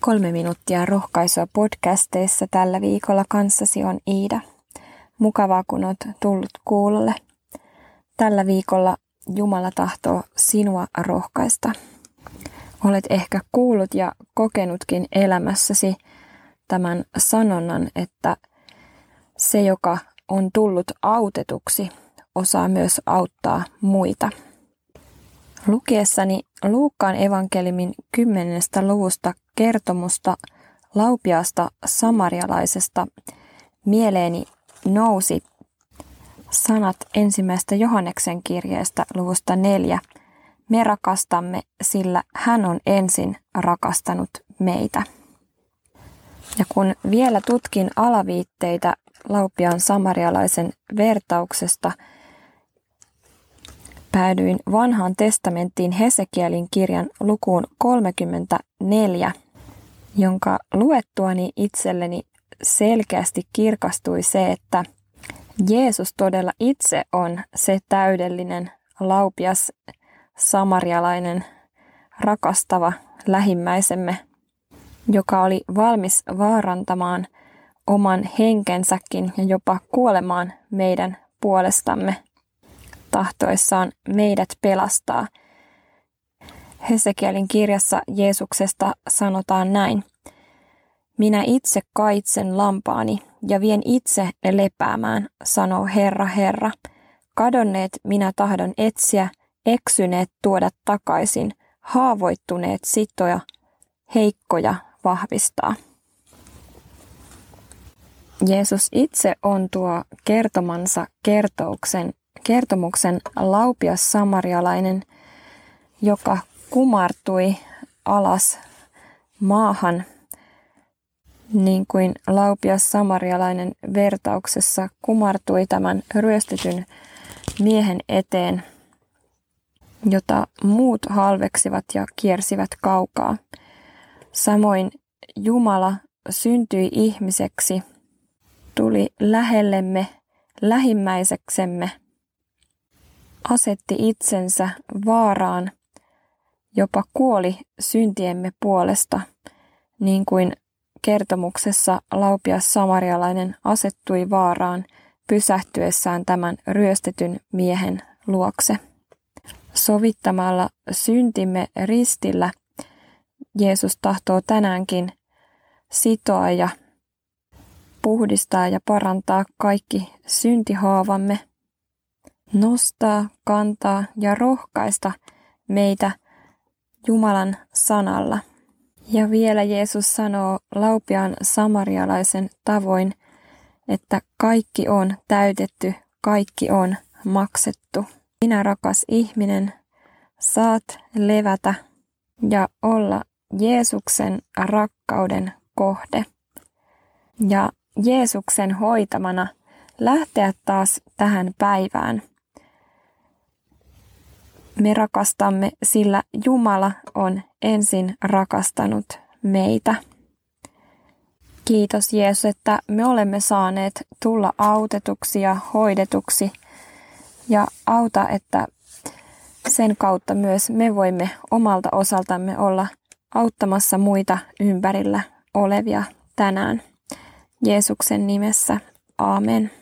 Kolme minuuttia rohkaisua podcasteissa tällä viikolla kanssasi on Iida. Mukavaa, kun olet tullut kuulolle. Tällä viikolla Jumala tahtoo sinua rohkaista. Olet ehkä kuullut ja kokenutkin elämässäsi tämän sanonnan, että se, joka on tullut autetuksi, osaa myös auttaa muita. Lukiessani Luukkaan evankelimin kymmenestä luvusta kertomusta laupiasta samarialaisesta mieleeni nousi sanat ensimmäistä Johanneksen kirjeestä luvusta neljä. Me rakastamme, sillä hän on ensin rakastanut meitä. Ja kun vielä tutkin alaviitteitä Laupian samarialaisen vertauksesta, päädyin vanhaan testamenttiin Hesekielin kirjan lukuun 34, jonka luettuani itselleni selkeästi kirkastui se, että Jeesus todella itse on se täydellinen, laupias, samarialainen, rakastava lähimmäisemme, joka oli valmis vaarantamaan oman henkensäkin ja jopa kuolemaan meidän puolestamme tahtoessaan meidät pelastaa. Hesekielin kirjassa Jeesuksesta sanotaan näin. Minä itse kaitsen lampaani ja vien itse ne lepäämään, sanoo Herra, Herra. Kadonneet minä tahdon etsiä, eksyneet tuoda takaisin, haavoittuneet sitoja, heikkoja vahvistaa. Jeesus itse on tuo kertomansa kertouksen kertomuksen laupias samarialainen, joka kumartui alas maahan, niin kuin laupias samarialainen vertauksessa kumartui tämän ryöstetyn miehen eteen, jota muut halveksivat ja kiersivät kaukaa. Samoin Jumala syntyi ihmiseksi, tuli lähellemme, lähimmäiseksemme asetti itsensä vaaraan, jopa kuoli syntiemme puolesta, niin kuin kertomuksessa laupias samarialainen asettui vaaraan pysähtyessään tämän ryöstetyn miehen luokse. Sovittamalla syntimme ristillä Jeesus tahtoo tänäänkin sitoa ja puhdistaa ja parantaa kaikki syntihaavamme – nostaa, kantaa ja rohkaista meitä Jumalan sanalla. Ja vielä Jeesus sanoo laupiaan samarialaisen tavoin, että kaikki on täytetty, kaikki on maksettu. Minä rakas ihminen, saat levätä ja olla Jeesuksen rakkauden kohde. Ja Jeesuksen hoitamana lähteä taas tähän päivään – me rakastamme, sillä Jumala on ensin rakastanut meitä. Kiitos Jeesus, että me olemme saaneet tulla autetuksi ja hoidetuksi ja auta, että sen kautta myös me voimme omalta osaltamme olla auttamassa muita ympärillä olevia tänään. Jeesuksen nimessä. Amen.